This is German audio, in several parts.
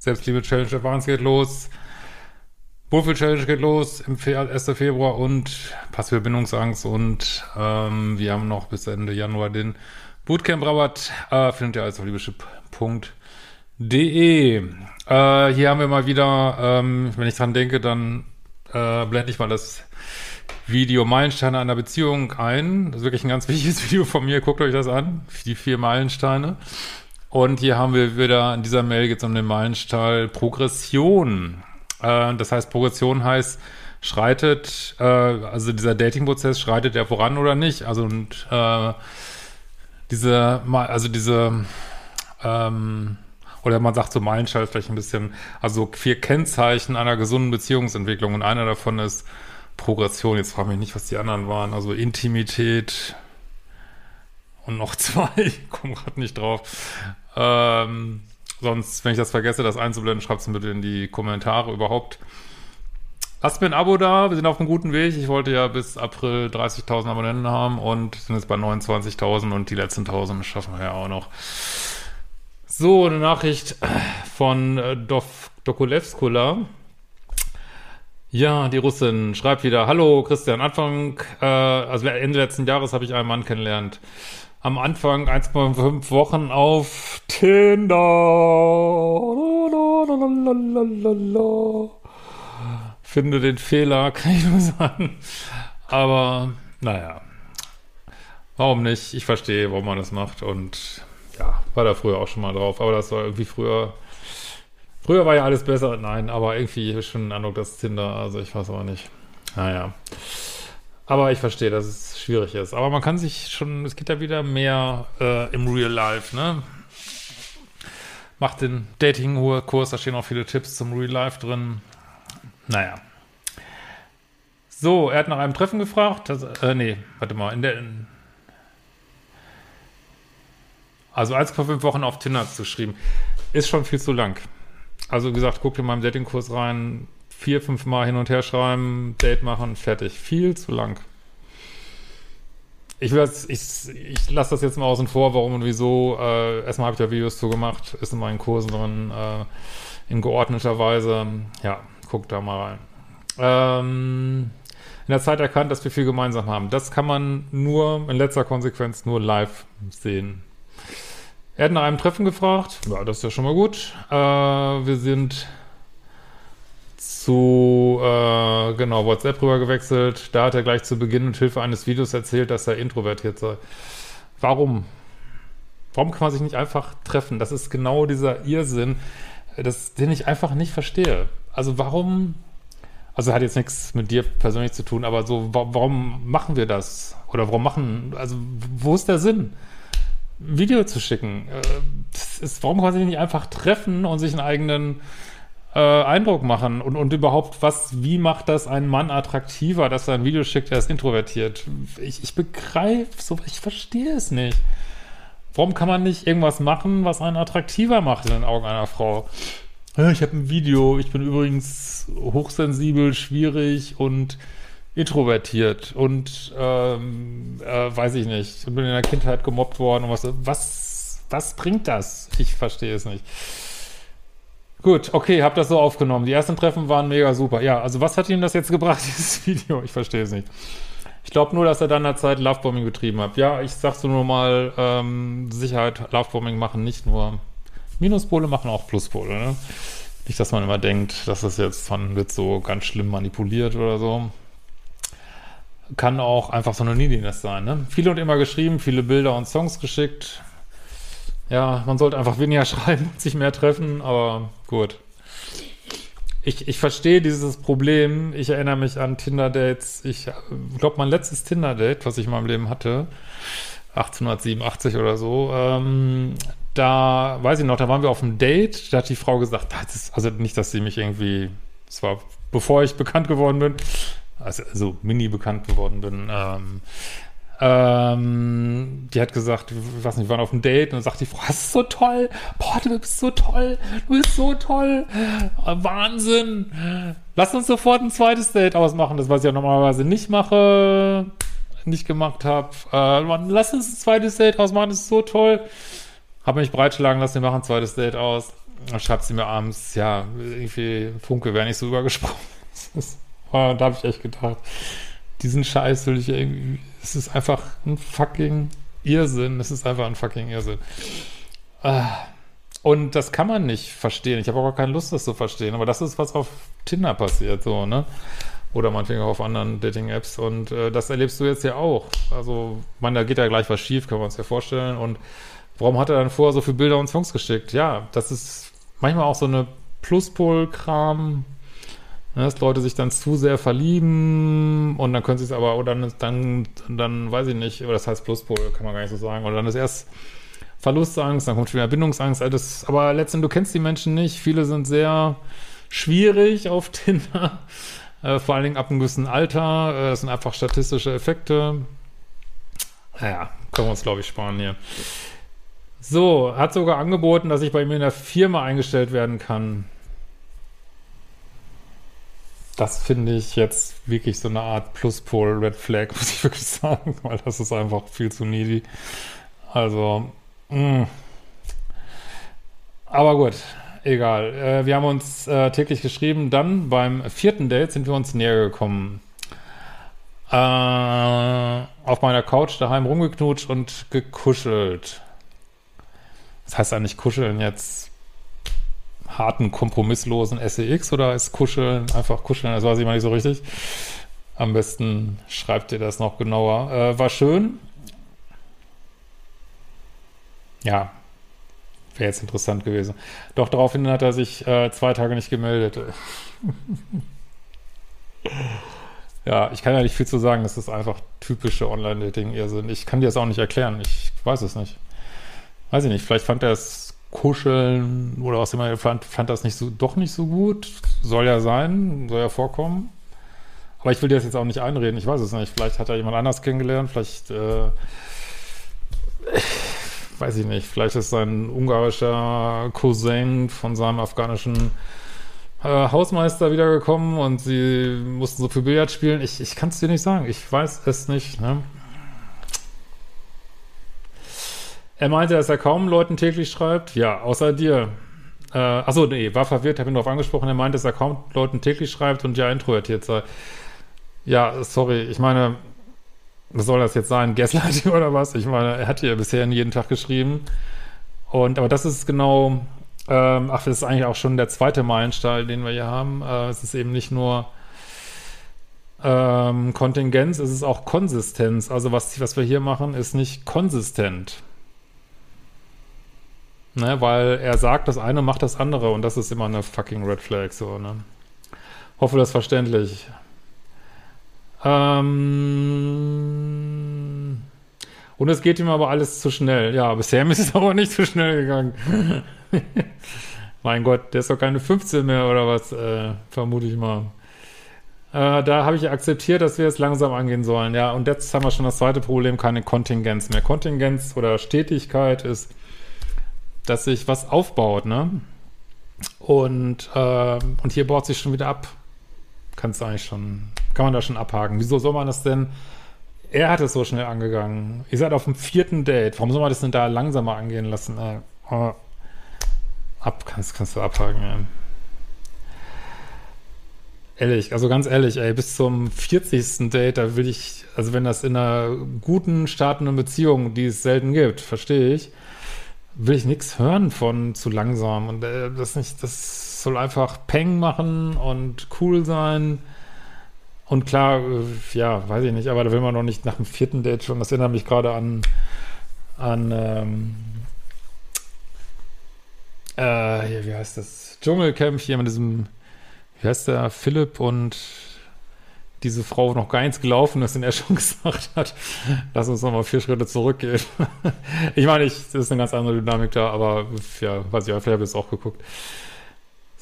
Selbstliebe-Challenge Wahns geht los. Wohlfühl-Challenge geht los im 1. Februar und passive Bindungsangst und ähm, wir haben noch bis Ende Januar den Bootcamp-Rabatt. Äh, findet ihr alles auf liebeschip.de. Äh, hier haben wir mal wieder, ähm, wenn ich dran denke, dann äh, blende ich mal das Video Meilensteine einer Beziehung ein. Das ist wirklich ein ganz wichtiges Video von mir. Guckt euch das an. Die vier Meilensteine. Und hier haben wir wieder, in dieser Mail geht es um den Meilenstein Progression. Äh, das heißt, Progression heißt, schreitet, äh, also dieser Dating-Prozess, schreitet er voran oder nicht? Also, und, äh, diese, also diese, ähm, oder man sagt so Meilenstein vielleicht ein bisschen, also vier Kennzeichen einer gesunden Beziehungsentwicklung und einer davon ist Progression. Jetzt frage mich nicht, was die anderen waren. Also Intimität und noch zwei. Ich komme gerade nicht drauf. Ähm, sonst, wenn ich das vergesse, das einzublenden, schreibt es bitte in die Kommentare überhaupt. Lasst mir ein Abo da, wir sind auf einem guten Weg. Ich wollte ja bis April 30.000 Abonnenten haben und sind jetzt bei 29.000 und die letzten 1.000 schaffen wir ja auch noch. So, eine Nachricht von äh, Dokulevskula. Ja, die Russin schreibt wieder, hallo Christian, Anfang, äh, also Ende letzten Jahres habe ich einen Mann kennengelernt. Am Anfang 1,5 Wochen auf Tinder. Finde den Fehler, kann ich nur sagen. Aber, naja. Warum nicht? Ich verstehe, warum man das macht und ja, war da früher auch schon mal drauf. Aber das war irgendwie früher Früher war ja alles besser. Nein, aber irgendwie ist schon ein Eindruck, dass Tinder, also ich weiß aber nicht. Naja. Aber ich verstehe, dass es schwierig ist. Aber man kann sich schon, es gibt ja wieder mehr äh, im Real Life, ne? Macht den Dating-Kurs, da stehen auch viele Tipps zum Real Life drin. Naja. So, er hat nach einem Treffen gefragt. Das, äh, nee, warte mal. In der, in, also 1,5 Wochen auf Tinder zu schreiben, ist schon viel zu lang. Also wie gesagt, guckt in meinem Datingkurs rein, vier, fünf Mal hin und her schreiben, Date machen, fertig. Viel zu lang. Ich, ich, ich lasse das jetzt mal außen vor, warum und wieso. Äh, erstmal habe ich da Videos zu gemacht, ist in meinen Kursen drin, äh, in geordneter Weise. Ja, guckt da mal rein. Ähm, in der Zeit erkannt, dass wir viel gemeinsam haben. Das kann man nur, in letzter Konsequenz, nur live sehen. Er hat nach einem Treffen gefragt. Ja, das ist ja schon mal gut. Äh, wir sind zu, äh, genau, WhatsApp rüber gewechselt. Da hat er gleich zu Beginn mit Hilfe eines Videos erzählt, dass er introvertiert sei. Warum? Warum kann man sich nicht einfach treffen? Das ist genau dieser Irrsinn, das, den ich einfach nicht verstehe. Also warum, also hat jetzt nichts mit dir persönlich zu tun, aber so, warum machen wir das? Oder warum machen, also wo ist der Sinn? Video zu schicken. Äh, ist, warum kann man sich nicht einfach treffen und sich einen eigenen äh, Eindruck machen? Und, und überhaupt, was, wie macht das einen Mann attraktiver, dass er ein Video schickt, der ist introvertiert? Ich, ich begreife so, ich verstehe es nicht. Warum kann man nicht irgendwas machen, was einen attraktiver macht in den Augen einer Frau? Ich habe ein Video, ich bin übrigens hochsensibel, schwierig und introvertiert und ähm, äh, weiß ich nicht, bin in der Kindheit gemobbt worden und was, was, was bringt das? Ich verstehe es nicht. Gut, okay, hab das so aufgenommen. Die ersten Treffen waren mega super. Ja, also was hat ihm das jetzt gebracht, dieses Video? Ich verstehe es nicht. Ich glaube nur, dass er dann in der Zeit Lovebombing betrieben hat. Ja, ich sag's nur mal, ähm, Sicherheit, Lovebombing machen nicht nur Minuspole, machen auch Pluspole. Ne? Nicht, dass man immer denkt, dass das jetzt von wird so ganz schlimm manipuliert oder so. Kann auch einfach so eine Neediness sein. Ne? Viele und immer geschrieben, viele Bilder und Songs geschickt. Ja, man sollte einfach weniger schreiben und sich mehr treffen, aber gut. Ich, ich verstehe dieses Problem. Ich erinnere mich an Tinder-Dates. Ich glaube, mein letztes Tinder-Date, was ich in meinem Leben hatte, 1887 oder so, ähm, da, weiß ich noch, da waren wir auf einem Date, da hat die Frau gesagt, das ist, also nicht, dass sie mich irgendwie, das war bevor ich bekannt geworden bin, also, also mini bekannt geworden bin, ähm, ähm, die hat gesagt, ich weiß nicht, wir waren auf einem Date und dann sagt die Frau, das ist so toll, boah, du bist so toll, du bist so toll, Wahnsinn, lass uns sofort ein zweites Date ausmachen, das was ich ja normalerweise nicht mache, nicht gemacht habe, äh, lass uns ein zweites Date ausmachen, das ist so toll. Habe mich breitschlagen lassen, wir machen ein zweites Date aus. Dann schreibt sie mir abends, ja, irgendwie Funke wäre nicht so oh, da habe ich echt gedacht, diesen Scheiß will ich irgendwie, es ist einfach ein fucking Irrsinn. Es ist einfach ein fucking Irrsinn. Ah. Und das kann man nicht verstehen. Ich habe auch keine Lust, das zu verstehen. Aber das ist, was auf Tinder passiert, so, ne? Oder manchmal auch auf anderen Dating-Apps. Und äh, das erlebst du jetzt ja auch. Also, man, da geht ja gleich was schief, kann man uns ja vorstellen. Und warum hat er dann vorher so viele Bilder und Songs geschickt? Ja, das ist manchmal auch so eine Pluspol-Kram, dass Leute sich dann zu sehr verlieben und dann können sie es aber, oder dann, dann, dann weiß ich nicht, oder das heißt Pluspol, kann man gar nicht so sagen, oder dann ist erst Verlustangst, dann kommt schon wieder Bindungsangst, alles, aber letztendlich, du kennst die Menschen nicht, viele sind sehr schwierig auf Tinder, äh, vor allen Dingen ab einem gewissen Alter, äh, es sind einfach statistische Effekte. Naja, können wir uns, glaube ich, sparen hier. So, hat sogar angeboten, dass ich bei mir in der Firma eingestellt werden kann. Das finde ich jetzt wirklich so eine Art Pluspol Red Flag, muss ich wirklich sagen, weil das ist einfach viel zu needy. Also, mh. Mm. aber gut, egal. Äh, wir haben uns äh, täglich geschrieben. Dann beim vierten Date sind wir uns näher gekommen. Äh, auf meiner Couch daheim rumgeknutscht und gekuschelt. Das heißt eigentlich kuscheln jetzt harten, kompromisslosen SEX oder ist kuscheln einfach kuscheln? Das weiß ich mal nicht so richtig. Am besten schreibt ihr das noch genauer. Äh, war schön. Ja, wäre jetzt interessant gewesen. Doch daraufhin hat er sich äh, zwei Tage nicht gemeldet. ja, ich kann ja nicht viel zu sagen. Das ist einfach typische Online-Dating-Irrsinn. Ich kann dir das auch nicht erklären. Ich weiß es nicht weiß ich nicht, vielleicht fand er es Kuscheln oder was immer, er fand, fand das nicht so, doch nicht so gut. Soll ja sein, soll ja vorkommen. Aber ich will dir das jetzt auch nicht einreden, ich weiß es nicht. Vielleicht hat er jemand anders kennengelernt, vielleicht, äh, weiß ich nicht, vielleicht ist sein ungarischer Cousin von seinem afghanischen äh, Hausmeister wiedergekommen und sie mussten so viel Billard spielen. Ich, ich kann es dir nicht sagen, ich weiß es nicht, ne? Er meinte, dass er kaum Leuten täglich schreibt. Ja, außer dir. Äh, achso, nee, war verwirrt, habe ihn darauf angesprochen. Er meinte, dass er kaum Leuten täglich schreibt und ja introvertiert sei. Ja, sorry, ich meine, was soll das jetzt sein? Gaslighting oder was? Ich meine, er hat ja bisher jeden Tag geschrieben. Und, aber das ist genau, ähm, ach, das ist eigentlich auch schon der zweite Meilenstein, den wir hier haben. Äh, es ist eben nicht nur ähm, Kontingenz, es ist auch Konsistenz. Also was, was wir hier machen, ist nicht konsistent. Ne, weil er sagt das eine, macht das andere und das ist immer eine fucking Red Flag, so, ne? Hoffe, das ist verständlich. Ähm und es geht ihm aber alles zu schnell. Ja, bisher ist es aber nicht zu schnell gegangen. mein Gott, der ist doch keine 15 mehr oder was, äh, vermute ich mal. Äh, da habe ich akzeptiert, dass wir es langsam angehen sollen. Ja, und jetzt haben wir schon das zweite Problem, keine Kontingenz mehr. Kontingenz oder Stetigkeit ist dass sich was aufbaut, ne? Und, äh, und hier baut sich schon wieder ab. Kannst du eigentlich schon, kann man da schon abhaken. Wieso soll man das denn? Er hat es so schnell angegangen. Ihr seid auf dem vierten Date. Warum soll man das denn da langsamer angehen lassen? Äh, oh. Ab, kannst, kannst du abhaken, ja. Ehrlich, also ganz ehrlich, ey, bis zum 40. Date, da will ich, also wenn das in einer guten, startenden Beziehung, die es selten gibt, verstehe ich, will ich nichts hören von zu langsam. Und äh, das nicht, das soll einfach Peng machen und cool sein. Und klar, äh, ja, weiß ich nicht, aber da will man noch nicht nach dem vierten Date schon. Das erinnert mich gerade an, an ähm, äh, hier, wie heißt das? Dschungelcamp hier mit diesem, wie heißt der, Philipp und diese Frau noch gar nichts gelaufen ist und er schon gesagt hat, lass uns nochmal vier Schritte zurückgehen. ich meine, ich, das ist eine ganz andere Dynamik da, aber ja, weiß ich, vielleicht habe ich es auch geguckt.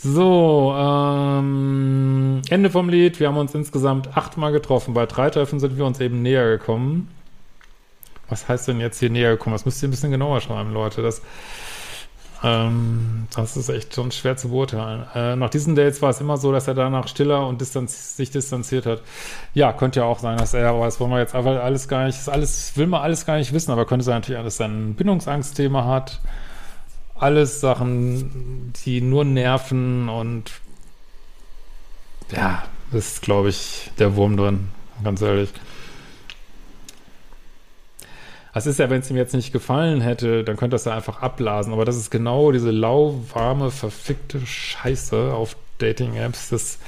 So, ähm, Ende vom Lied. Wir haben uns insgesamt achtmal getroffen. Bei drei Treffen sind wir uns eben näher gekommen. Was heißt denn jetzt hier näher gekommen? Das müsst ihr ein bisschen genauer schreiben, Leute. Das, ähm, das ist echt schon schwer zu beurteilen. Äh, nach diesen Dates war es immer so, dass er danach stiller und distanz sich distanziert hat. Ja, könnte ja auch sein, dass er, aber das wollen wir jetzt einfach alles gar nicht, alles, will man alles gar nicht wissen, aber könnte sein natürlich, dass er ein Bindungsangstthema hat alles Sachen, die nur nerven und ja, das ist, glaube ich, der Wurm drin, ganz ehrlich. Es ist ja, wenn es ihm jetzt nicht gefallen hätte, dann könnte das ja einfach abblasen. Aber das ist genau diese lauwarme, verfickte Scheiße auf Dating-Apps, dass,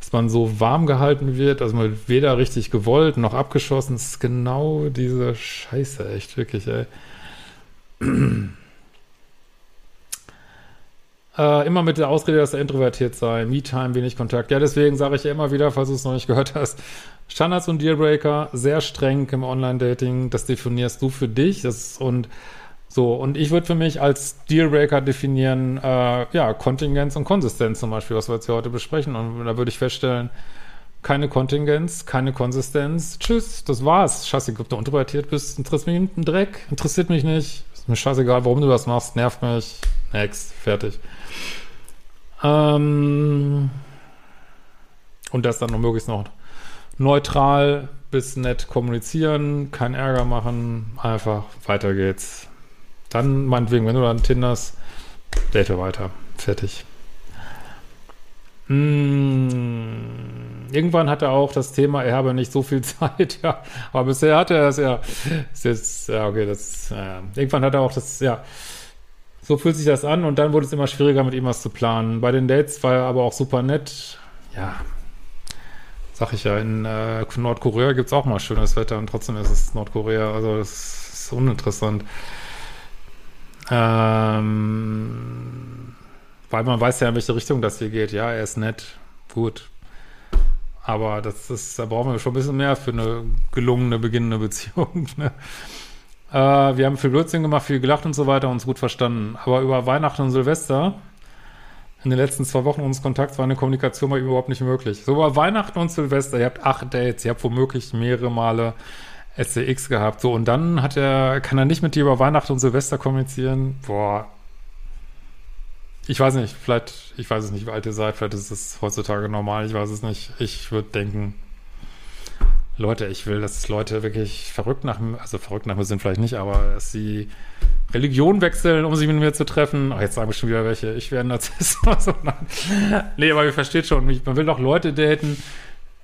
dass man so warm gehalten wird, also man weder richtig gewollt noch abgeschossen. Das ist genau diese Scheiße, echt wirklich, ey. Äh, immer mit der Ausrede, dass er introvertiert sei. Me-Time, wenig Kontakt. Ja, deswegen sage ich ja immer wieder, falls du es noch nicht gehört hast, Standards und Dealbreaker, sehr streng im Online-Dating. Das definierst du für dich. Das, und so, und ich würde für mich als Dealbreaker definieren, äh, ja, Kontingenz und Konsistenz zum Beispiel, was wir jetzt hier heute besprechen. Und da würde ich feststellen, keine Kontingenz, keine Konsistenz. Tschüss, das war's. Scheiße, ob du introvertiert bist, interessiert mich ein Dreck, interessiert mich nicht. Ist mir scheißegal, warum du das machst, nervt mich. Next, fertig. Ähm, und das dann noch möglichst noch neutral bis nett kommunizieren, keinen Ärger machen, einfach weiter geht's. Dann meinetwegen, wenn du dann Tinders, date weiter. Fertig. Hm, irgendwann hat er auch das Thema, er habe nicht so viel Zeit, ja. Aber bisher hat er es ja. Ist jetzt, ja, okay, das, ja. Irgendwann hat er auch das, ja. So fühlt sich das an und dann wurde es immer schwieriger, mit ihm was zu planen. Bei den Dates war er aber auch super nett. Ja, sag ich ja, in äh, Nordkorea gibt es auch mal schönes Wetter und trotzdem ist es Nordkorea. Also das ist uninteressant. Ähm, weil man weiß ja, in welche Richtung das hier geht. Ja, er ist nett, gut. Aber das ist, da brauchen wir schon ein bisschen mehr für eine gelungene, beginnende Beziehung. Ne? Äh, wir haben viel Blödsinn gemacht, viel gelacht und so weiter, uns gut verstanden. Aber über Weihnachten und Silvester in den letzten zwei Wochen unseres Kontakts war eine Kommunikation bei ihm überhaupt nicht möglich. So über Weihnachten und Silvester, ihr habt acht Dates, ihr habt womöglich mehrere Male SCX gehabt. So, und dann hat er, kann er nicht mit dir über Weihnachten und Silvester kommunizieren. Boah. Ich weiß nicht, vielleicht, ich weiß es nicht, wie alt ihr seid, vielleicht ist es heutzutage normal, ich weiß es nicht. Ich würde denken, Leute, ich will, dass Leute wirklich verrückt nach mir, also verrückt nach mir sind vielleicht nicht, aber dass sie Religion wechseln, um sich mit mir zu treffen. Oh, jetzt sagen wir schon wieder welche, ich wäre Narzisst. Also, nee, aber ihr versteht schon, man will doch Leute daten,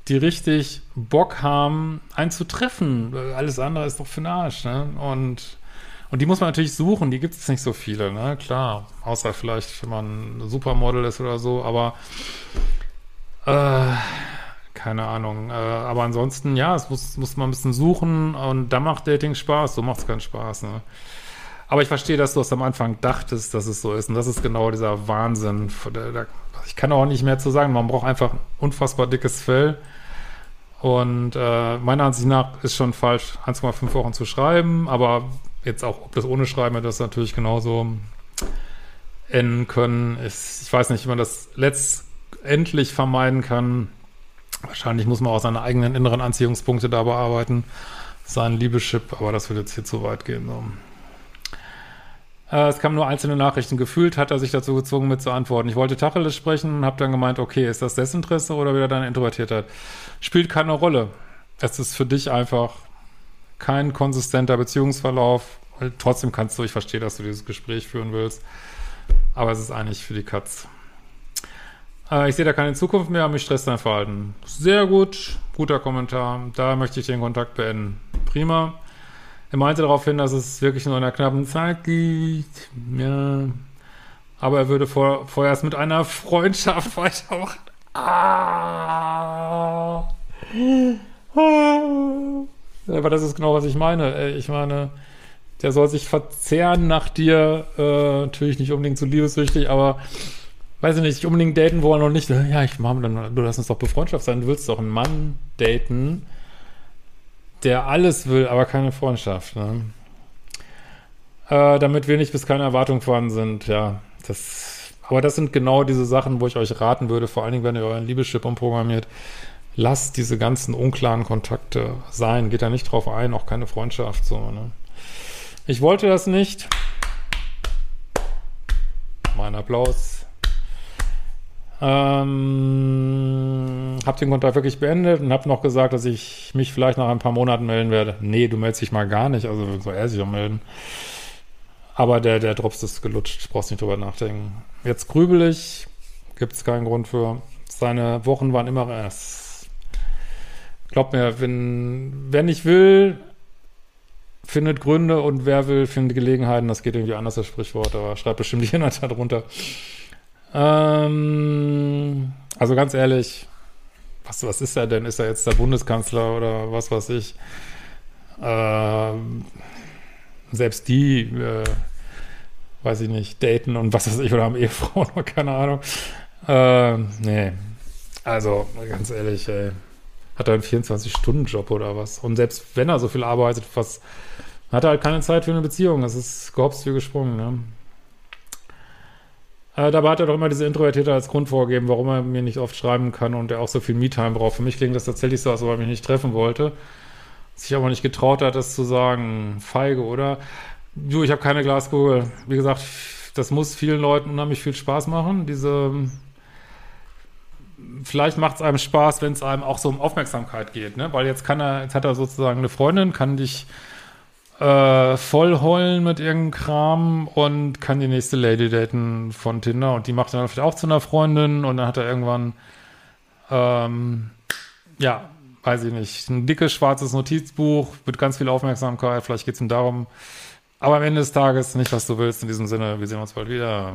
die richtig Bock haben, einen zu treffen. Alles andere ist doch für den Arsch, ne? Und, und die muss man natürlich suchen, die gibt es nicht so viele, ne? Klar, außer vielleicht, wenn man ein Supermodel ist oder so, aber äh, keine Ahnung. Äh, aber ansonsten, ja, es muss, muss man ein bisschen suchen und da macht Dating Spaß, so macht es keinen Spaß, ne? Aber ich verstehe, dass du es am Anfang dachtest, dass es so ist. Und das ist genau dieser Wahnsinn. Ich kann auch nicht mehr zu sagen. Man braucht einfach ein unfassbar dickes Fell. Und äh, meiner Ansicht nach ist schon falsch, 1,5 Wochen zu schreiben. Aber jetzt auch, ob das ohne Schreiben hätte das natürlich genauso enden können. Ich, ich weiß nicht, wie man das letztendlich vermeiden kann. Wahrscheinlich muss man auch seine eigenen inneren Anziehungspunkte da bearbeiten, seinen Liebeschip, aber das wird jetzt hier zu weit gehen. So. Äh, es kamen nur einzelne Nachrichten. Gefühlt hat er sich dazu gezwungen, mit zu antworten. Ich wollte Tacheles sprechen und habe dann gemeint, okay, ist das Desinteresse oder wieder deine Introvertiertheit? Spielt keine Rolle. Es ist für dich einfach kein konsistenter Beziehungsverlauf. Trotzdem kannst du, ich verstehe, dass du dieses Gespräch führen willst, aber es ist eigentlich für die Katz. Äh, ich sehe da keine Zukunft mehr, mich stresst dein Verhalten. Sehr gut, guter Kommentar. Da möchte ich den Kontakt beenden. Prima. Er meinte darauf hin, dass es wirklich nur in einer knappen Zeit liegt. Ja. Aber er würde vor, vorerst mit einer Freundschaft weitermachen. Ah. Aber das ist genau, was ich meine. Ich meine, der soll sich verzehren nach dir. Äh, natürlich nicht unbedingt zu liebessüchtig, aber weiß ich nicht, nicht unbedingt daten wollen und nicht. Ja, ich mache dann, du lass uns doch befreundschaft sein. Du willst doch einen Mann daten, der alles will, aber keine Freundschaft. Ne? Äh, damit wenig bis keine Erwartungen vorhanden sind. Ja, das. Aber das sind genau diese Sachen, wo ich euch raten würde, vor allen Dingen, wenn ihr euren Liebeschip umprogrammiert, lasst diese ganzen unklaren Kontakte sein. Geht da nicht drauf ein, auch keine Freundschaft. So, ne? Ich wollte das nicht. Mein Applaus. Ähm, hab den Kontakt wirklich beendet und hab noch gesagt, dass ich mich vielleicht nach ein paar Monaten melden werde. Nee, du meldest dich mal gar nicht, also soll er sich auch melden. Aber der, der Drops ist gelutscht, brauchst nicht drüber nachdenken. Jetzt grübel ich, gibt es keinen Grund für. Seine Wochen waren immer erst. Glaub mir, wenn, wenn ich will, findet Gründe und wer will, findet Gelegenheiten. Das geht irgendwie anders, das Sprichwort, aber schreibt bestimmt jemand da drunter. Ähm, also ganz ehrlich, was, was ist er denn? Ist er jetzt der Bundeskanzler oder was weiß ich? Ähm, selbst die, äh, weiß ich nicht, daten und was weiß ich, oder haben Ehefrauen oder keine Ahnung. Äh, nee. Also, ganz ehrlich, ey. Hat er einen 24-Stunden-Job oder was? Und selbst wenn er so viel arbeitet, was, hat er halt keine Zeit für eine Beziehung. Das ist gehopst wie gesprungen, ne? Äh, dabei hat er doch immer diese Introvertierte als Grund vorgegeben, warum er mir nicht oft schreiben kann und er auch so viel Me-Time braucht. Für mich klingt das tatsächlich so, als ob er mich nicht treffen wollte sich aber nicht getraut hat, das zu sagen. Feige, oder? Du, ich habe keine Glaskugel. Wie gesagt, das muss vielen Leuten unheimlich viel Spaß machen. Diese, vielleicht macht es einem Spaß, wenn es einem auch so um Aufmerksamkeit geht, ne? Weil jetzt kann er, jetzt hat er sozusagen eine Freundin, kann dich äh, voll heulen mit irgendeinem Kram und kann die nächste Lady daten von Tinder und die macht dann vielleicht auch zu einer Freundin und dann hat er irgendwann ähm, ja, weiß ich nicht, ein dickes schwarzes Notizbuch mit ganz viel Aufmerksamkeit. Vielleicht geht es ihm darum. Aber am Ende des Tages nicht, was du willst. In diesem Sinne, wir sehen uns bald wieder.